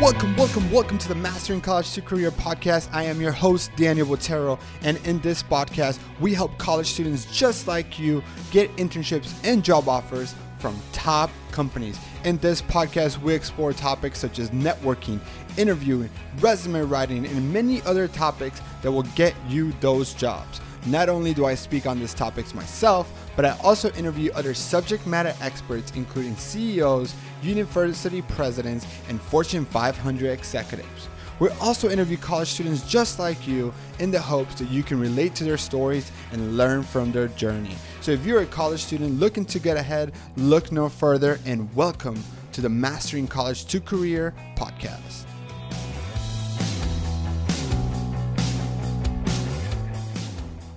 Welcome, welcome, welcome to the Mastering College to Career podcast. I am your host, Daniel Botero, and in this podcast, we help college students just like you get internships and job offers from top companies. In this podcast, we explore topics such as networking, interviewing, resume writing, and many other topics that will get you those jobs. Not only do I speak on these topics myself, but I also interview other subject matter experts, including CEOs, university presidents, and Fortune 500 executives. We also interview college students just like you in the hopes that you can relate to their stories and learn from their journey. So if you're a college student looking to get ahead, look no further and welcome to the Mastering College to Career podcast.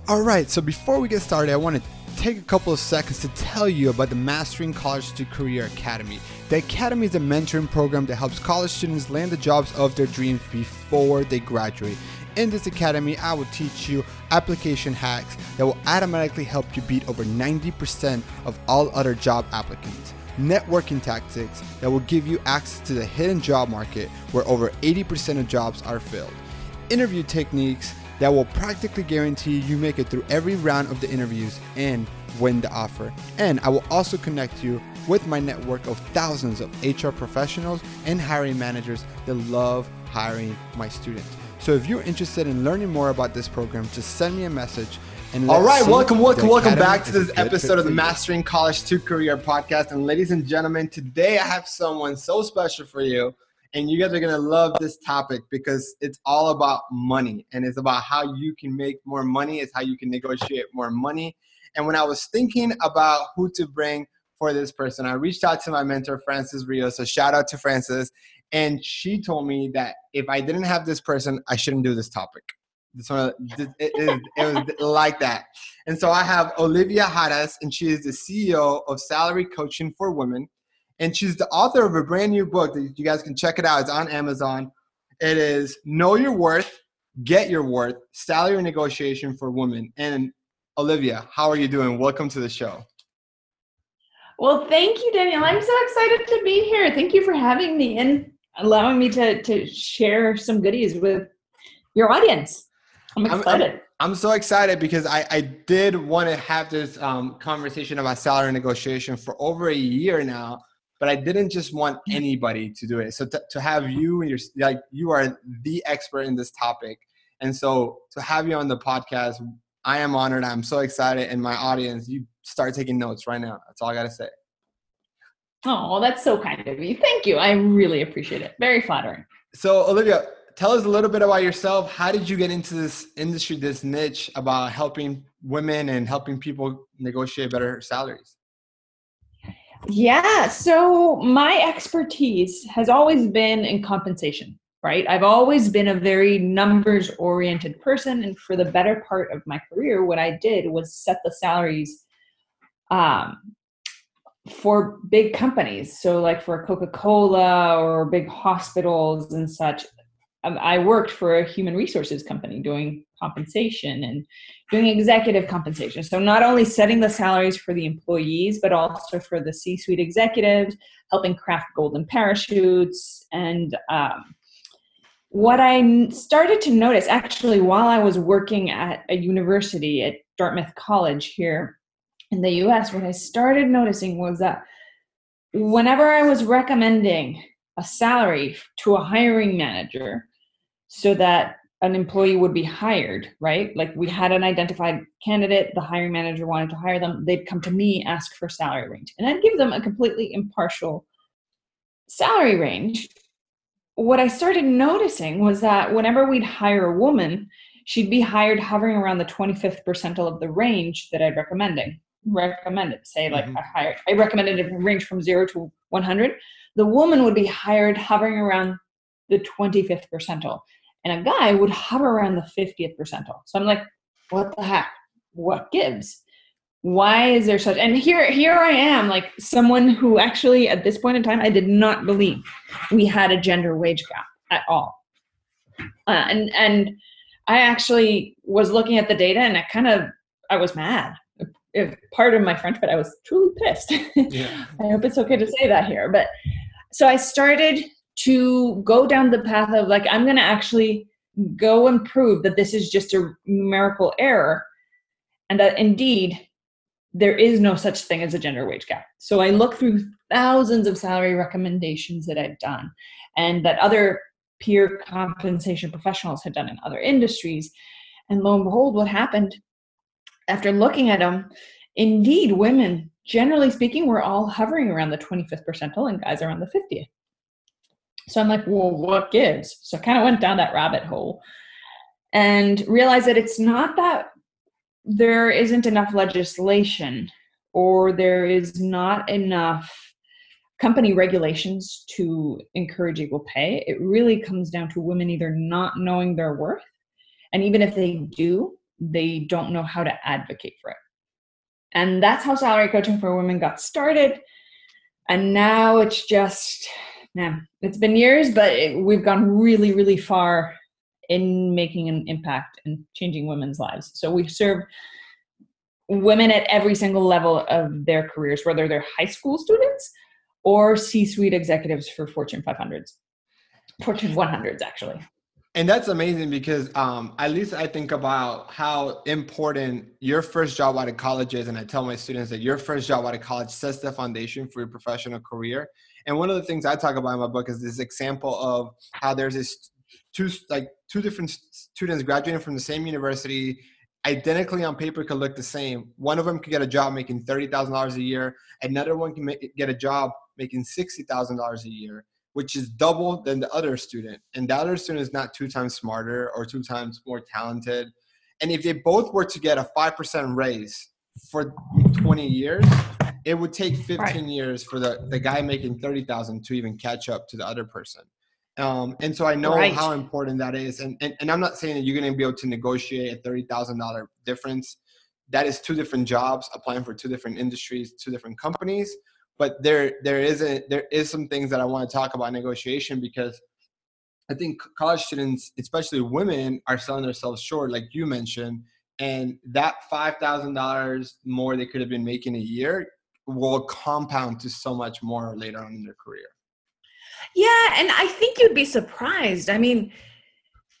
All right, so before we get started, I want to take a couple of seconds to tell you about the Mastering College to Career Academy. The Academy is a mentoring program that helps college students land the jobs of their dreams before they graduate. In this academy, I will teach you application hacks that will automatically help you beat over 90% of all other job applicants. Networking tactics that will give you access to the hidden job market where over 80% of jobs are filled. Interview techniques that will practically guarantee you make it through every round of the interviews and win the offer. And I will also connect you with my network of thousands of HR professionals and hiring managers that love hiring my students. So if you're interested in learning more about this program, just send me a message. And all right, welcome, welcome, welcome back to this episode of the Mastering College to Career podcast. And ladies and gentlemen, today I have someone so special for you and you guys are going to love this topic because it's all about money and it's about how you can make more money it's how you can negotiate more money. And when i was thinking about who to bring for this person i reached out to my mentor francis rios so shout out to francis and she told me that if i didn't have this person i shouldn't do this topic. This one, it, it, it was like that. And so i have olivia Jaras, and she is the ceo of salary coaching for women and she's the author of a brand new book that you guys can check it out. It's on Amazon. It is Know Your Worth, Get Your Worth, Salary Negotiation for Women. And Olivia, how are you doing? Welcome to the show. Well, thank you, Daniel. I'm so excited to be here. Thank you for having me and allowing me to, to share some goodies with your audience. I'm excited. I'm, I'm, I'm so excited because I, I did want to have this um, conversation about salary negotiation for over a year now but I didn't just want hmm. anybody to do it. So to, to have you and your like you are the expert in this topic, and so to have you on the podcast, I am honored. I'm so excited, and my audience, you start taking notes right now. That's all I gotta say. Oh, well, that's so kind of you. Thank you. I really appreciate it. Very flattering. So, Olivia, tell us a little bit about yourself. How did you get into this industry, this niche about helping women and helping people negotiate better salaries? Yeah. So my expertise has always been in compensation, right? I've always been a very numbers oriented person. And for the better part of my career, what I did was set the salaries um, for big companies. So, like for Coca Cola or big hospitals and such. Um, I worked for a human resources company doing compensation and doing executive compensation. So, not only setting the salaries for the employees, but also for the C suite executives, helping craft golden parachutes. And um, what I started to notice actually while I was working at a university at Dartmouth College here in the US, what I started noticing was that whenever I was recommending a salary to a hiring manager so that an employee would be hired, right? Like we had an identified candidate, the hiring manager wanted to hire them, they'd come to me, ask for salary range, and I'd give them a completely impartial salary range. What I started noticing was that whenever we'd hire a woman, she'd be hired hovering around the 25th percentile of the range that I'd recommending recommended. Say like mm-hmm. I hired I recommended a range from zero to 100. The woman would be hired hovering around the 25th percentile and a guy would hover around the 50th percentile. So I'm like, what the heck? What gives? Why is there such? And here, here I am, like someone who actually, at this point in time, I did not believe we had a gender wage gap at all. Uh, and and I actually was looking at the data, and I kind of I was mad. If part of my French, but I was truly pissed. Yeah. I hope it's okay to say that here. But so I started to go down the path of like i'm going to actually go and prove that this is just a numerical error and that indeed there is no such thing as a gender wage gap. So i look through thousands of salary recommendations that i've done and that other peer compensation professionals had done in other industries. And lo and behold what happened? After looking at them indeed women generally speaking we're all hovering around the 25th percentile and guys around the 50th so I'm like, well, what gives? So I kind of went down that rabbit hole and realized that it's not that there isn't enough legislation or there is not enough company regulations to encourage equal pay. It really comes down to women either not knowing their worth, and even if they do, they don't know how to advocate for it. And that's how salary coaching for women got started. And now it's just yeah, it's been years, but it, we've gone really, really far in making an impact and changing women's lives. So we serve women at every single level of their careers, whether they're high school students or C-suite executives for Fortune 500s, Fortune 100s, actually. And that's amazing because um, at least I think about how important your first job out of college is. And I tell my students that your first job out of college sets the foundation for your professional career. And one of the things I talk about in my book is this example of how there's this two like two different students graduating from the same university identically on paper could look the same. One of them could get a job making $30000 a year another one can make, get a job making $60000 a year which is double than the other student. And the other student is not two times smarter or two times more talented. And if they both were to get a 5% raise for 20 years it would take 15 right. years for the, the guy making 30,000 to even catch up to the other person. Um, and so I know right. how important that is. And, and, and I'm not saying that you're going to be able to negotiate a $30,000 difference. That is two different jobs applying for two different industries, two different companies. But there, there is a, there is some things that I want to talk about negotiation because I think college students, especially women, are selling themselves short, like you mentioned. And that five thousand dollars more they could have been making a year will compound to so much more later on in their career. Yeah, and I think you'd be surprised. I mean,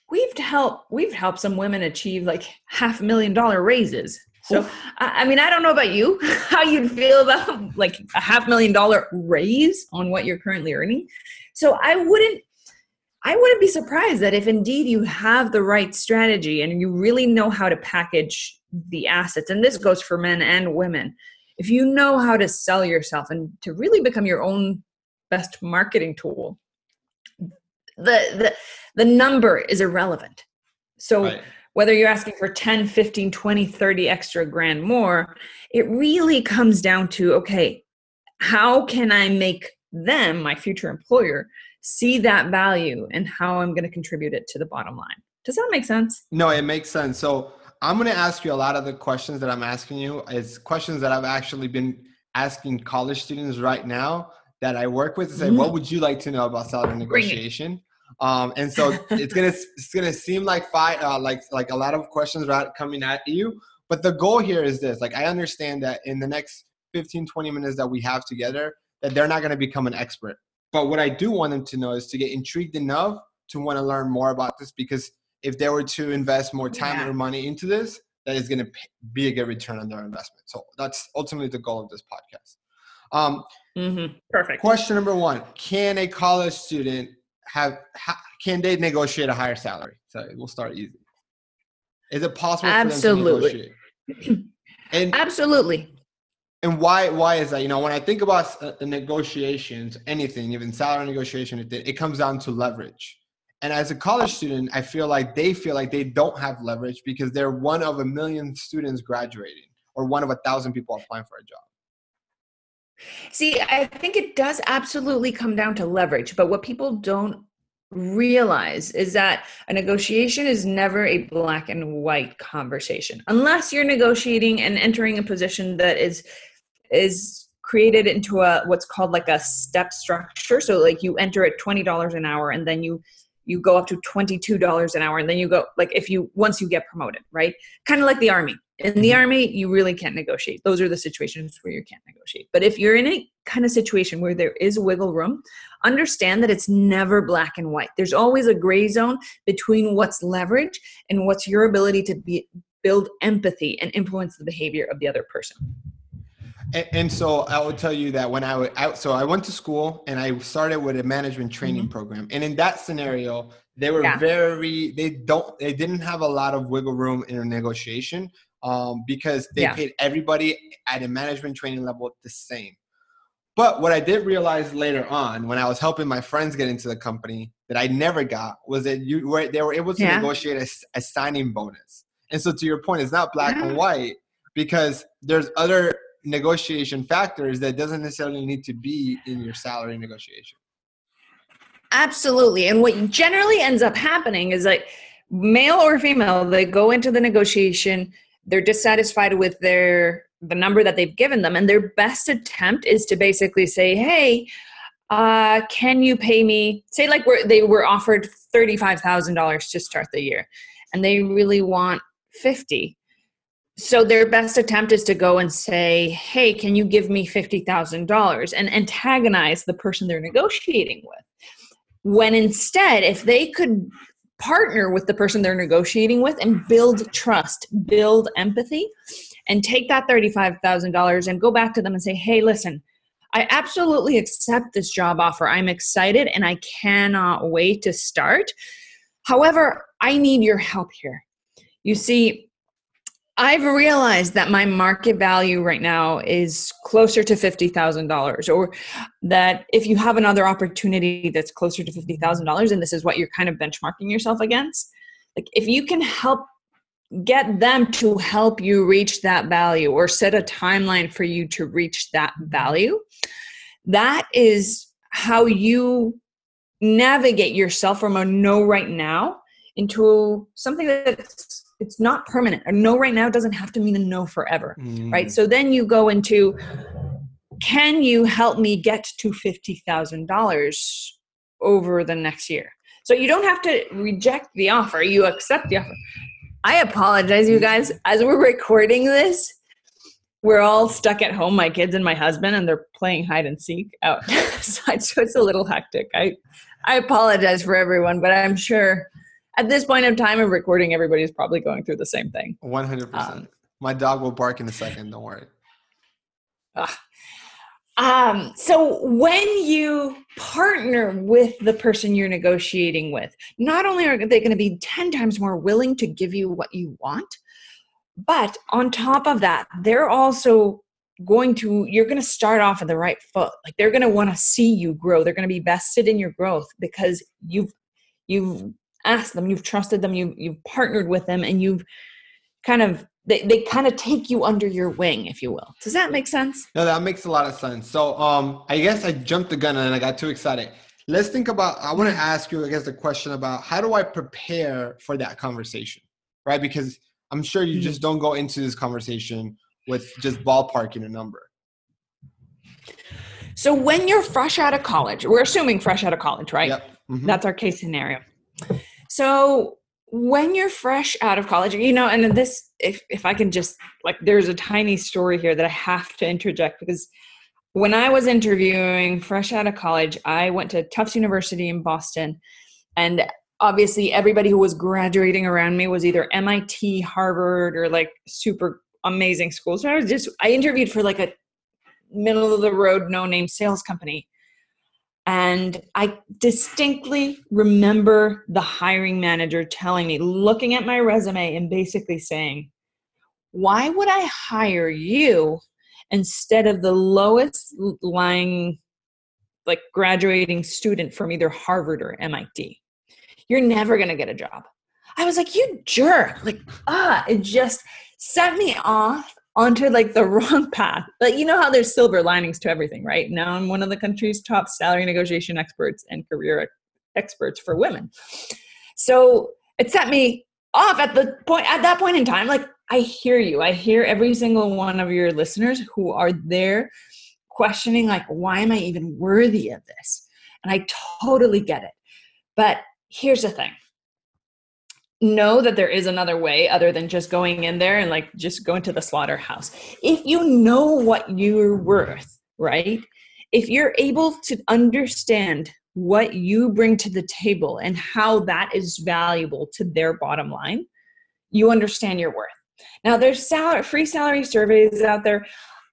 we've helped we've helped some women achieve like half a million dollar raises. So I mean, I don't know about you, how you'd feel about like a half million dollar raise on what you're currently earning. So I wouldn't I wouldn't be surprised that if indeed you have the right strategy and you really know how to package the assets, and this goes for men and women, if you know how to sell yourself and to really become your own best marketing tool the the, the number is irrelevant so right. whether you're asking for 10 15 20 30 extra grand more it really comes down to okay how can i make them my future employer see that value and how i'm going to contribute it to the bottom line does that make sense no it makes sense so I'm going to ask you a lot of the questions that I'm asking you is questions that I've actually been asking college students right now that I work with to say, mm-hmm. what would you like to know about salary negotiation? Um, and so it's gonna it's gonna seem like five uh, like like a lot of questions are coming at you, but the goal here is this: like I understand that in the next 15 20 minutes that we have together, that they're not gonna become an expert. But what I do want them to know is to get intrigued enough to want to learn more about this because if they were to invest more time yeah. or money into this, that is going to be a good return on their investment. So that's ultimately the goal of this podcast. Um, mm-hmm. Perfect. Question number one: Can a college student have? Ha, can they negotiate a higher salary? So we'll start easy. Is it possible Absolutely. And Absolutely. And why? Why is that? You know, when I think about uh, the negotiations, anything, even salary negotiation, it, it comes down to leverage. And as a college student, I feel like they feel like they don't have leverage because they're one of a million students graduating or one of a thousand people applying for a job. See, I think it does absolutely come down to leverage, but what people don't realize is that a negotiation is never a black and white conversation unless you're negotiating and entering a position that is is created into a what's called like a step structure. So like you enter at $20 an hour and then you you go up to $22 an hour and then you go like if you once you get promoted right? Kind of like the army. In the army you really can't negotiate. Those are the situations where you can't negotiate. But if you're in a kind of situation where there is wiggle room understand that it's never black and white. There's always a gray zone between what's leverage and what's your ability to be build empathy and influence the behavior of the other person and, and, so I will tell you that when I, was out, so I went to school and I started with a management training mm-hmm. program. And in that scenario, they were yeah. very, they don't, they didn't have a lot of wiggle room in a negotiation um, because they yeah. paid everybody at a management training level the same. But what I did realize later on when I was helping my friends get into the company that I never got was that you were, they were able to yeah. negotiate a, a, signing bonus. And so to your point, it's not black and white because there's other negotiation factors that doesn't necessarily need to be in your salary negotiation. Absolutely. And what generally ends up happening is like male or female, they go into the negotiation, they're dissatisfied with their the number that they've given them, and their best attempt is to basically say, Hey, uh, can you pay me say like we're, they were offered $35,000 to start the year and they really want 50 so their best attempt is to go and say hey can you give me $50000 and antagonize the person they're negotiating with. When instead if they could partner with the person they're negotiating with and build trust build empathy and take that $35000 and go back to them and say hey listen i absolutely accept this job offer. I'm excited and i cannot wait to start. However i need your help here. You see I've realized that my market value right now is closer to $50,000 or that if you have another opportunity that's closer to $50,000 and this is what you're kind of benchmarking yourself against, like if you can help get them to help you reach that value or set a timeline for you to reach that value, that is how you navigate yourself from a no right now into something that's it's not permanent. A no right now doesn't have to mean a no forever, mm. right? So then you go into can you help me get to $50,000 over the next year? So you don't have to reject the offer, you accept the offer. I apologize, you guys. As we're recording this, we're all stuck at home, my kids and my husband, and they're playing hide and seek outside. so it's a little hectic. I, I apologize for everyone, but I'm sure at this point in time of recording, everybody's probably going through the same thing. 100%. Um, My dog will bark in a second. Don't worry. Uh, um, so when you partner with the person you're negotiating with, not only are they going to be 10 times more willing to give you what you want, but on top of that, they're also going to you're going to start off on the right foot like they're going to want to see you grow they're going to be vested in your growth because you've you've asked them, you've trusted them, you you've partnered with them, and you've kind of they, they kind of take you under your wing, if you will. Does that make sense? No, that makes a lot of sense. So um I guess I jumped the gun and I got too excited. Let's think about I want to ask you, I guess, the question about how do I prepare for that conversation? Right? Because I'm sure you just mm-hmm. don't go into this conversation with just ballparking a number. So when you're fresh out of college, we're assuming fresh out of college, right? Yep. Mm-hmm. That's our case scenario. So when you're fresh out of college, you know, and this, if if I can just like, there's a tiny story here that I have to interject because when I was interviewing fresh out of college, I went to Tufts University in Boston, and obviously everybody who was graduating around me was either MIT, Harvard, or like super amazing schools. So I was just I interviewed for like a middle of the road no name sales company and I distinctly remember the hiring manager telling me, looking at my resume and basically saying, Why would I hire you instead of the lowest lying, like graduating student from either Harvard or MIT? You're never going to get a job. I was like, You jerk. Like, ah, it just set me off onto like the wrong path. But you know how there's silver linings to everything, right? Now I'm one of the country's top salary negotiation experts and career experts for women. So it set me off at the point at that point in time. Like I hear you. I hear every single one of your listeners who are there questioning like why am I even worthy of this? And I totally get it. But here's the thing know that there is another way other than just going in there and like just going to the slaughterhouse. If you know what you're worth, right? If you're able to understand what you bring to the table and how that is valuable to their bottom line, you understand your worth. Now there's salary, free salary surveys out there.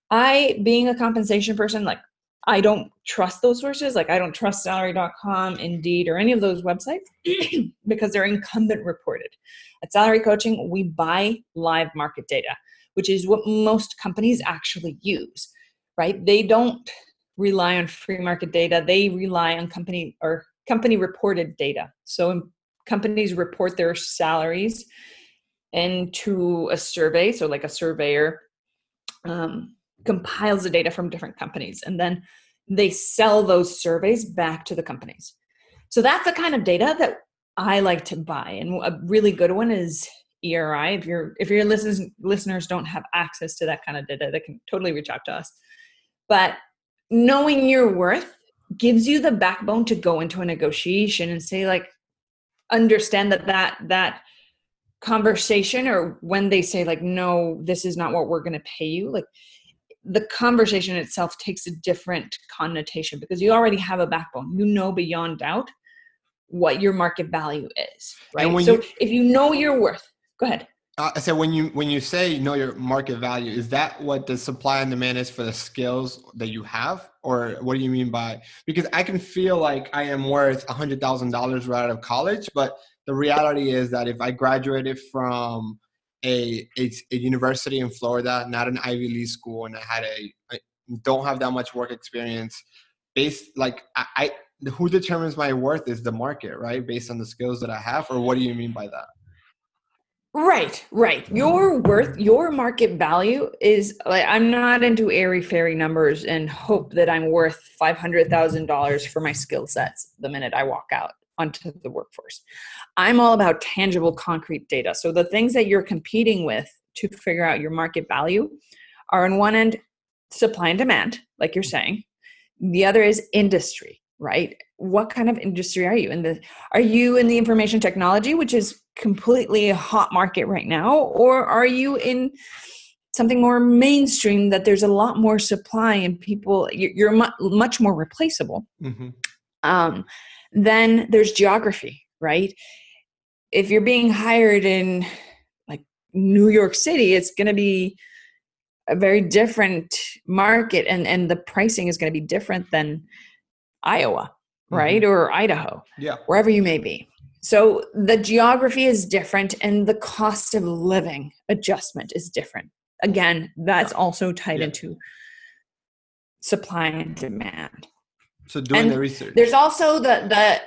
I being a compensation person like I don't trust those sources. Like I don't trust salary.com, Indeed, or any of those websites because they're incumbent reported. At Salary Coaching, we buy live market data, which is what most companies actually use, right? They don't rely on free market data. They rely on company or company reported data. So companies report their salaries into a survey. So like a surveyor um, compiles the data from different companies and then they sell those surveys back to the companies. So that's the kind of data that I like to buy. And a really good one is ERI. If your if your listeners listeners don't have access to that kind of data, they can totally reach out to us. But knowing your worth gives you the backbone to go into a negotiation and say like understand that that that conversation or when they say like no this is not what we're going to pay you like the conversation itself takes a different connotation because you already have a backbone. You know beyond doubt what your market value is, right? So you, if you know your worth, go ahead. Uh, I said when you when you say you know your market value, is that what the supply and demand is for the skills that you have, or what do you mean by? Because I can feel like I am worth a hundred thousand dollars right out of college, but the reality is that if I graduated from a, a, a university in Florida, not an Ivy League school, and I had a I don't have that much work experience. Based like I, I who determines my worth is the market, right? Based on the skills that I have, or what do you mean by that? Right, right. Your worth, your market value is like I'm not into airy fairy numbers and hope that I'm worth five hundred thousand dollars for my skill sets the minute I walk out onto the workforce. I'm all about tangible, concrete data. So the things that you're competing with to figure out your market value are on one end supply and demand, like you're saying. The other is industry, right? What kind of industry are you in the are you in the information technology, which is completely a hot market right now, or are you in something more mainstream that there's a lot more supply and people you're, much more replaceable mm-hmm. um, then there's geography, right? If you're being hired in like New York City, it's going to be a very different market and and the pricing is going to be different than Iowa, right? Mm-hmm. Or Idaho. Yeah. Wherever you may be. So the geography is different and the cost of living adjustment is different. Again, that's also tied yeah. into supply and demand. So doing and the research. There's also the the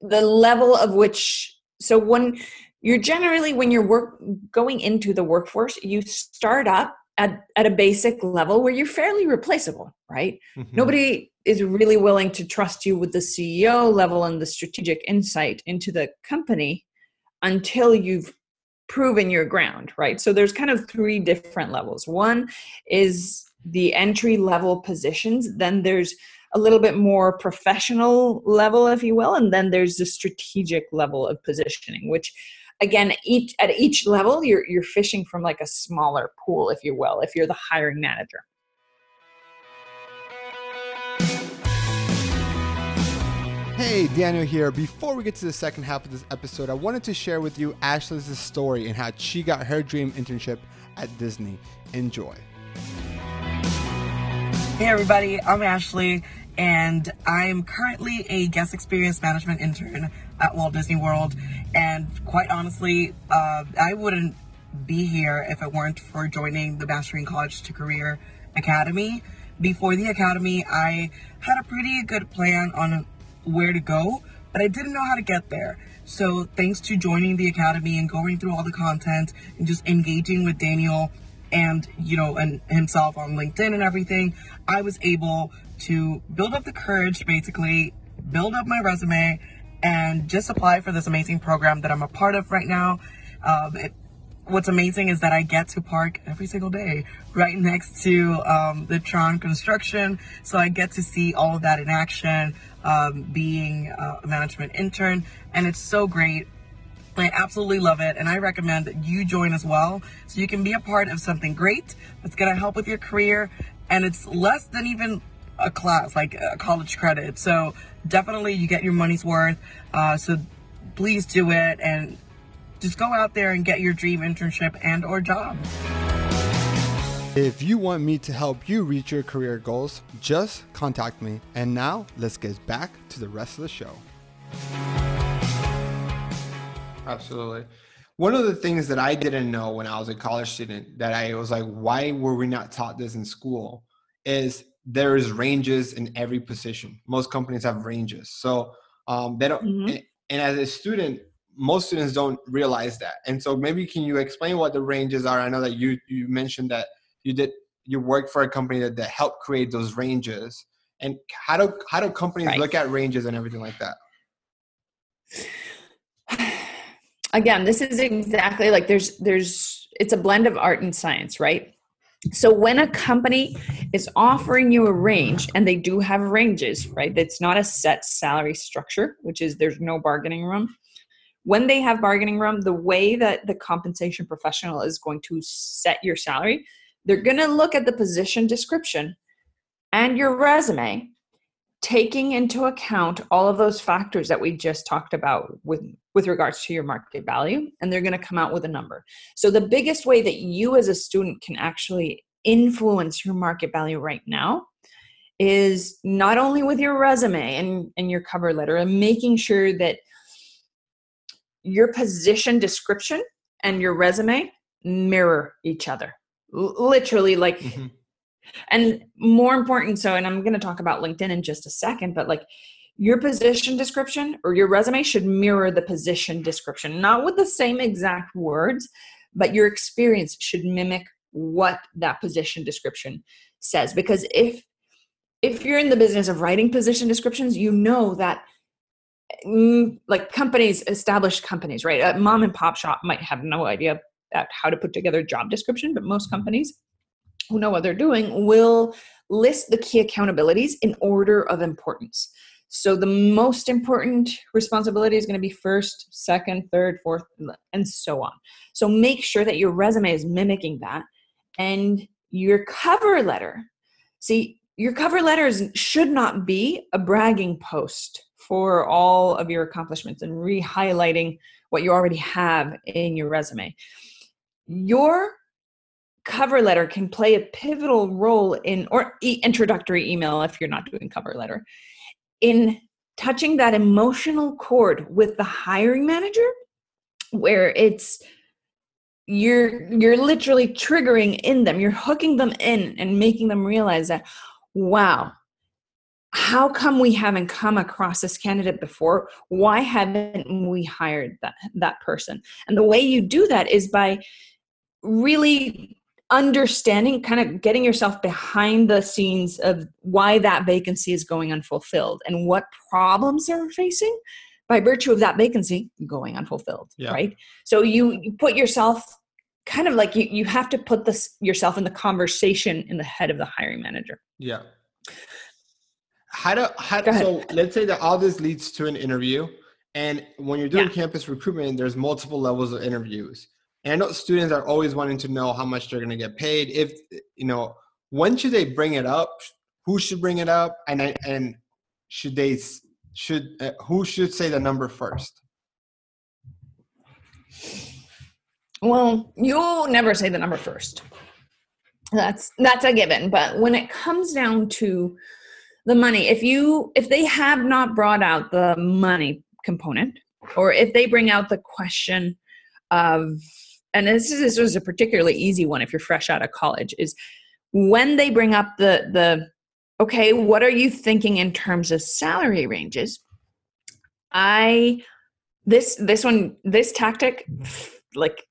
the level of which so when you're generally when you're work going into the workforce, you start up at, at a basic level where you're fairly replaceable, right? Mm-hmm. Nobody is really willing to trust you with the CEO level and the strategic insight into the company until you've proven your ground, right? So there's kind of three different levels. One is the entry level positions, then there's a little bit more professional level, if you will, and then there's the strategic level of positioning, which again each at each level you're you're fishing from like a smaller pool if you will if you're the hiring manager Hey, Daniel here. Before we get to the second half of this episode, I wanted to share with you Ashley's story and how she got her dream internship at Disney. Enjoy. Hey, everybody, I'm Ashley, and I'm currently a guest experience management intern at Walt Disney World. And quite honestly, uh, I wouldn't be here if it weren't for joining the Mastering College to Career Academy. Before the academy, I had a pretty good plan on where to go, but I didn't know how to get there. So, thanks to joining the academy and going through all the content and just engaging with Daniel and you know and himself on linkedin and everything i was able to build up the courage basically build up my resume and just apply for this amazing program that i'm a part of right now um, it, what's amazing is that I get to park every single day right next to um, the Tron construction. So I get to see all of that in action, um, being a management intern. And it's so great. I absolutely love it. And I recommend that you join as well. So you can be a part of something great that's to help with your career. And it's less than even a class, like a college credit. So definitely you get your money's worth. Uh, so please do it. And just go out there and get your dream internship and or job. If you want me to help you reach your career goals, just contact me. And now let's get back to the rest of the show. Absolutely. One of the things that I didn't know when I was a college student that I was like, why were we not taught this in school? Is there is ranges in every position. Most companies have ranges. So um, they don't, mm-hmm. and as a student, most students don't realize that. And so maybe can you explain what the ranges are? I know that you you mentioned that you did you worked for a company that, that helped create those ranges. And how do how do companies right. look at ranges and everything like that? Again, this is exactly like there's there's it's a blend of art and science, right? So when a company is offering you a range, and they do have ranges, right? It's not a set salary structure, which is there's no bargaining room when they have bargaining room, the way that the compensation professional is going to set your salary, they're going to look at the position description and your resume, taking into account all of those factors that we just talked about with, with regards to your market value, and they're going to come out with a number. So, the biggest way that you as a student can actually influence your market value right now is not only with your resume and, and your cover letter and making sure that your position description and your resume mirror each other literally like mm-hmm. And more important so and i'm going to talk about linkedin in just a second but like your position description or your resume should mirror the position description not with the same exact words but your experience should mimic what that position description says because if if you're in the business of writing position descriptions you know that Mm, like companies, established companies, right? A mom and pop shop might have no idea how to put together a job description, but most companies who know what they're doing will list the key accountabilities in order of importance. So the most important responsibility is going to be first, second, third, fourth, and so on. So make sure that your resume is mimicking that and your cover letter. See, your cover letters should not be a bragging post for all of your accomplishments and re-highlighting what you already have in your resume. Your cover letter can play a pivotal role in or e- introductory email if you're not doing cover letter in touching that emotional chord with the hiring manager where it's you're you're literally triggering in them you're hooking them in and making them realize that wow how come we haven't come across this candidate before? Why haven't we hired that that person? And the way you do that is by really understanding kind of getting yourself behind the scenes of why that vacancy is going unfulfilled and what problems they're facing by virtue of that vacancy going unfulfilled yeah. right? So you, you put yourself kind of like you, you have to put this yourself in the conversation in the head of the hiring manager. Yeah. How do how so let's say that all this leads to an interview and when you're doing yeah. campus recruitment there's multiple levels of interviews and i know students are always wanting to know how much they're going to get paid. If you know when should they bring it up? Who should bring it up? And and should they should uh, who should say the number first? Well you'll never say the number first. That's that's a given. But when it comes down to the money if you if they have not brought out the money component or if they bring out the question of and this is this was a particularly easy one if you're fresh out of college is when they bring up the the okay what are you thinking in terms of salary ranges i this this one this tactic like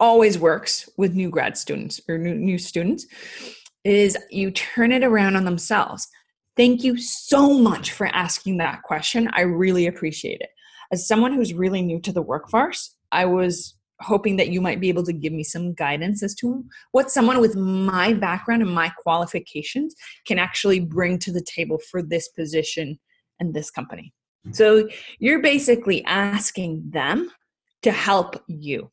always works with new grad students or new, new students is you turn it around on themselves Thank you so much for asking that question. I really appreciate it. As someone who's really new to the workforce, I was hoping that you might be able to give me some guidance as to what someone with my background and my qualifications can actually bring to the table for this position and this company. Mm-hmm. So you're basically asking them to help you.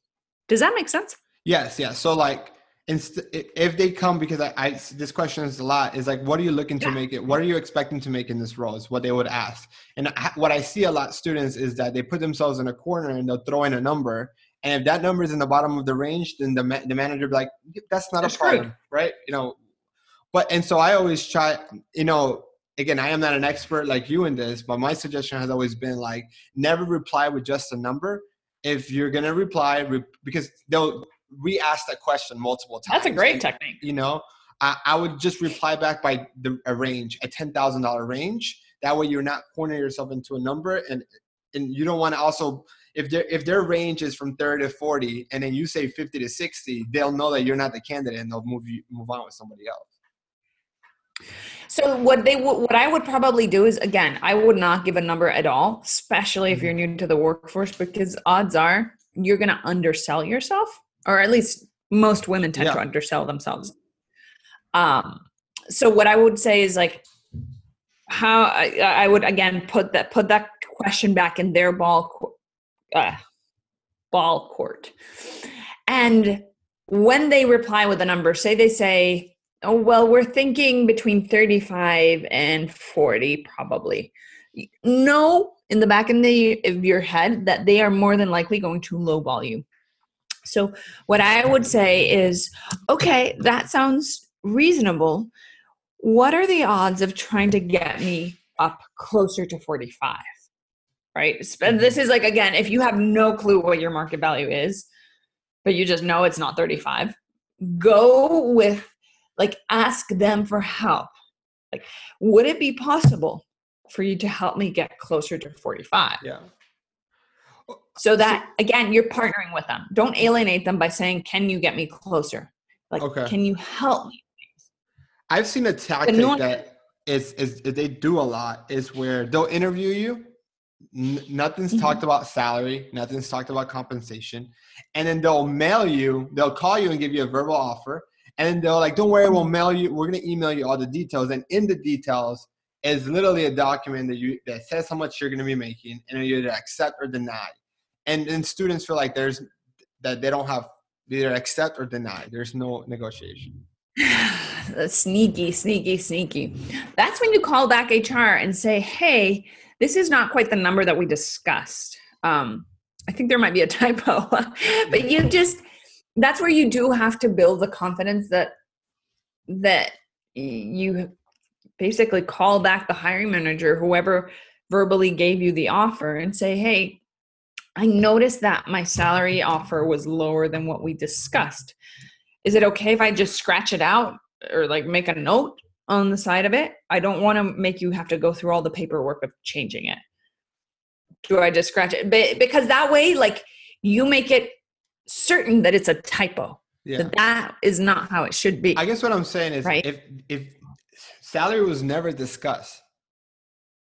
Does that make sense? Yes, yes. So like inst- if they come because I, I, this question is a lot is like what are you looking to yeah. make it what are you expecting to make in this role is what they would ask and I, what i see a lot of students is that they put themselves in a corner and they'll throw in a number and if that number is in the bottom of the range then the, ma- the manager be like that's not They're a problem right you know but and so i always try you know again i am not an expert like you in this but my suggestion has always been like never reply with just a number if you're gonna reply re- because they'll re-ask that question multiple times. That's a great and, technique. You know, I, I, would just reply back by the, a range, a ten thousand dollar range. That way, you're not cornering yourself into a number, and and you don't want to also if their if their range is from 30 to 40 and then you say 50 to 60 they'll know that you're not the candidate and they'll move you move on with somebody else so what they what I would probably do is again, I would not give a number at all, especially if you're mm-hmm. new to the workforce, because odds are you're going to undersell yourself or at least most women tend yeah. to undersell themselves. Um, so what I would say is like how I, I would again put that put that question back in their ball uh, ball court, and when they reply with a number, say they say, "Oh well, we're thinking between thirty-five and forty, probably." Know in the back of, the, of your head that they are more than likely going to lowball you so, what I would say is okay, that sounds reasonable. What are the odds of trying to get me up closer to 45? Right? This mm-hmm. is like, again, if you have no clue what your market value is, but you just know it's not 35, go with, like, ask them for help. Like, would it be possible for you to help me get closer to 45? Yeah oh, so that again you're partnering with them don't alienate them by saying can you get me closer like okay. can you help me i've seen a tactic that is, is, is they do a lot is where they'll interview you N- nothing's mm-hmm. talked about salary nothing's talked about compensation and then they'll mail you they'll call you and give you a verbal offer and then they'll like don't worry we'll mail you we're going to email you all the details and in the details is literally a document that you that says how much you're going to be making and you either accept or deny and then students feel like there's that they don't have either accept or deny. There's no negotiation. sneaky, sneaky, sneaky. That's when you call back HR and say, "Hey, this is not quite the number that we discussed." Um, I think there might be a typo, but you just that's where you do have to build the confidence that that you basically call back the hiring manager, whoever verbally gave you the offer, and say, "Hey, I noticed that my salary offer was lower than what we discussed. Is it okay if I just scratch it out or like make a note on the side of it? I don't want to make you have to go through all the paperwork of changing it. Do I just scratch it? But because that way, like you make it certain that it's a typo. Yeah. That that is not how it should be. I guess what I'm saying is right? if if salary was never discussed,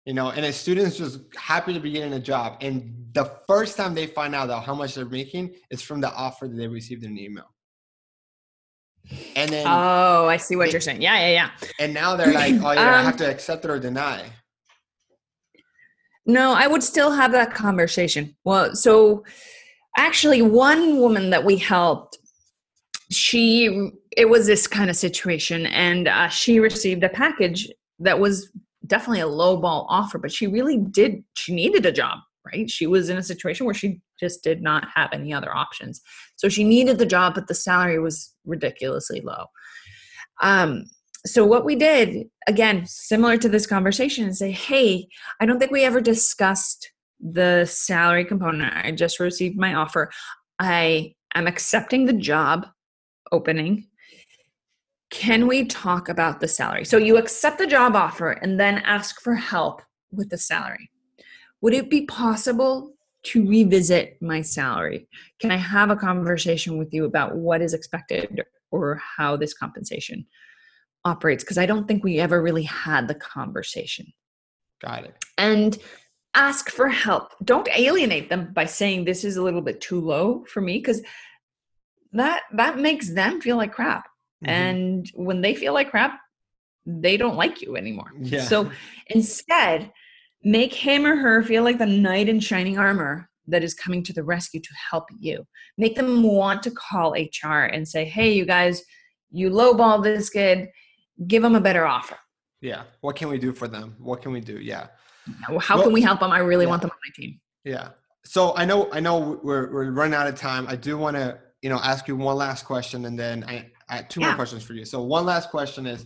you know, and a student's just happy to be getting a job. And the first time they find out how much they're making is from the offer that they received in an email. And then Oh, I see what they, you're saying. Yeah, yeah, yeah. And now they're like, oh yeah, um, I have to accept it or deny. No, I would still have that conversation. Well, so actually one woman that we helped, she it was this kind of situation and uh, she received a package that was definitely a low ball offer, but she really did, she needed a job, right? She was in a situation where she just did not have any other options. So she needed the job, but the salary was ridiculously low. Um, so what we did, again, similar to this conversation, is say, hey, I don't think we ever discussed the salary component. I just received my offer. I am accepting the job opening can we talk about the salary? So you accept the job offer and then ask for help with the salary. Would it be possible to revisit my salary? Can I have a conversation with you about what is expected or how this compensation operates? Because I don't think we ever really had the conversation. Got it. And ask for help. Don't alienate them by saying this is a little bit too low for me because that that makes them feel like crap. Mm-hmm. And when they feel like crap, they don't like you anymore. Yeah. So instead, make him or her feel like the knight in shining armor that is coming to the rescue to help you. Make them want to call HR and say, "Hey, you guys, you lowball this kid. Give them a better offer." Yeah. What can we do for them? What can we do? Yeah. How well, can we help them? I really yeah. want them on my team. Yeah. So I know I know we're we're running out of time. I do want to you know ask you one last question, and then I, I two yeah. more questions for you. So one last question is,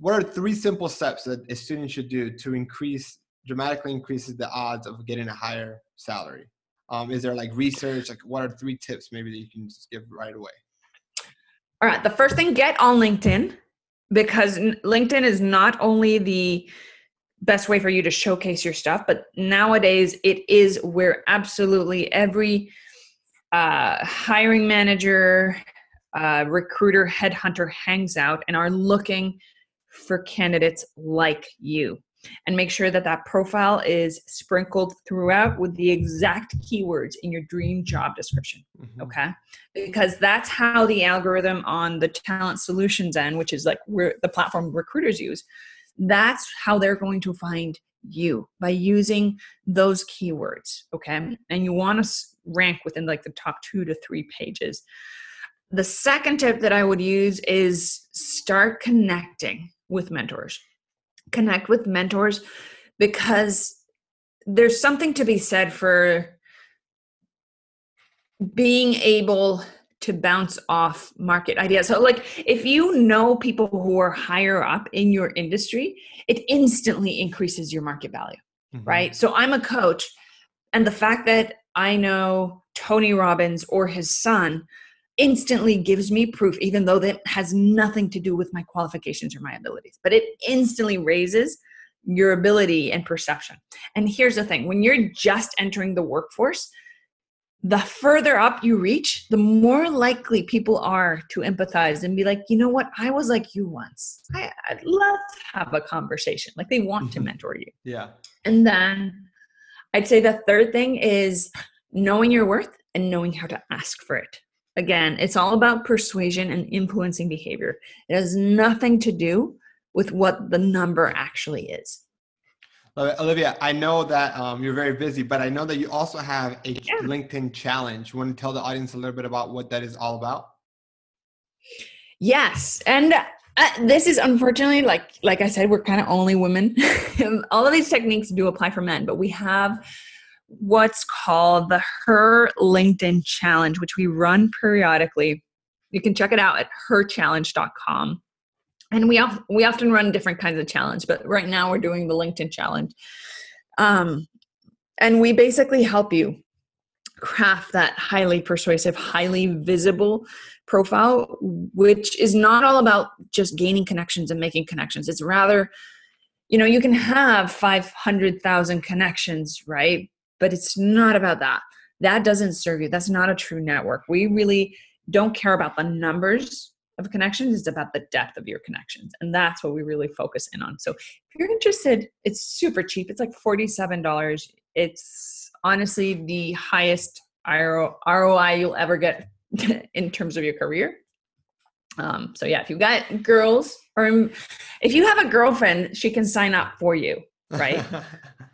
what are three simple steps that a student should do to increase dramatically increases the odds of getting a higher salary? Um, is there like research? Like, what are three tips maybe that you can just give right away? All right. The first thing, get on LinkedIn because LinkedIn is not only the best way for you to showcase your stuff, but nowadays it is where absolutely every uh, hiring manager, uh, recruiter, headhunter hangs out and are looking for candidates like you and make sure that that profile is sprinkled throughout with the exact keywords in your dream job description mm-hmm. okay? Because that's how the algorithm on the talent solutions end which is like where the platform recruiters use that's how they're going to find you by using those keywords okay? And you want to rank within like the top 2 to 3 pages. The second tip that i would use is start connecting with mentors connect with mentors because there's something to be said for being able to bounce off market ideas. So, like, if you know people who are higher up in your industry, it instantly increases your market value, mm-hmm. right? So, I'm a coach, and the fact that I know Tony Robbins or his son instantly gives me proof, even though that has nothing to do with my qualifications or my abilities, but it instantly raises your ability and perception. And here's the thing when you're just entering the workforce, the further up you reach, the more likely people are to empathize and be like, you know what, I was like you once. I, would love to have a conversation. Like they want mm-hmm. to mentor you. Yeah. And then I'd say the third thing is knowing your worth and knowing how to ask for it. Again, it's all about persuasion and influencing behavior. It has nothing to do with what the number actually is. Olivia, I know that um, you're very busy, but I know that you also have a yeah. LinkedIn challenge. You want to tell the audience a little bit about what that is all about? Yes, and uh, this is unfortunately like like I said, we're kind of only women. all of these techniques do apply for men, but we have what's called the Her LinkedIn Challenge, which we run periodically. You can check it out at herchallenge.com. And we, we often run different kinds of challenge, but right now we're doing the LinkedIn challenge. Um, and we basically help you craft that highly persuasive, highly visible profile, which is not all about just gaining connections and making connections. It's rather, you know, you can have 500,000 connections, right? But it's not about that. That doesn't serve you. That's not a true network. We really don't care about the numbers of connections, it's about the depth of your connections. And that's what we really focus in on. So if you're interested, it's super cheap. It's like $47. It's honestly the highest ROI you'll ever get in terms of your career. Um, so yeah, if you've got girls or if you have a girlfriend, she can sign up for you, right?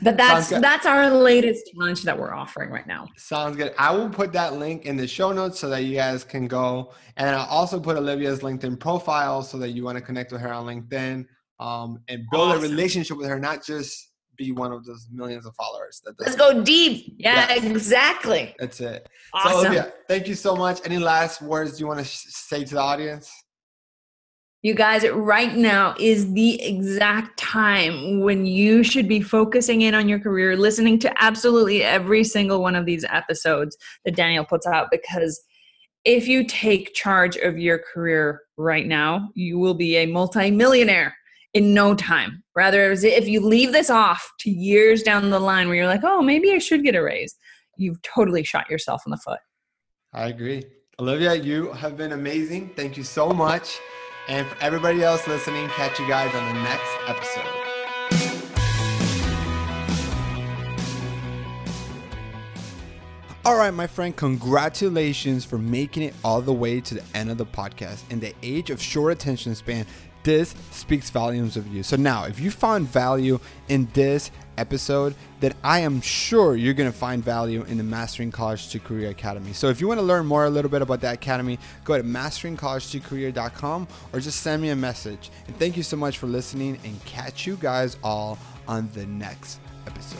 But that's that's our latest challenge that we're offering right now. Sounds good. I will put that link in the show notes so that you guys can go, and I'll also put Olivia's LinkedIn profile so that you want to connect with her on LinkedIn um, and build awesome. a relationship with her, not just be one of those millions of followers. That Let's go deep. Yeah, exactly. That's it. Awesome. So Olivia, thank you so much. Any last words you want to sh- say to the audience? You guys, right now is the exact time when you should be focusing in on your career, listening to absolutely every single one of these episodes that Daniel puts out because if you take charge of your career right now, you will be a multimillionaire in no time. Rather, if you leave this off to years down the line where you're like, oh, maybe I should get a raise, you've totally shot yourself in the foot. I agree. Olivia, you have been amazing. Thank you so much. And for everybody else listening, catch you guys on the next episode. All right, my friend, congratulations for making it all the way to the end of the podcast. In the age of short attention span, this speaks volumes of you. So now, if you found value in this episode, then I am sure you're going to find value in the Mastering College to Career Academy. So if you want to learn more a little bit about that academy, go to masteringcollegetocareer.com or just send me a message. And thank you so much for listening and catch you guys all on the next episode.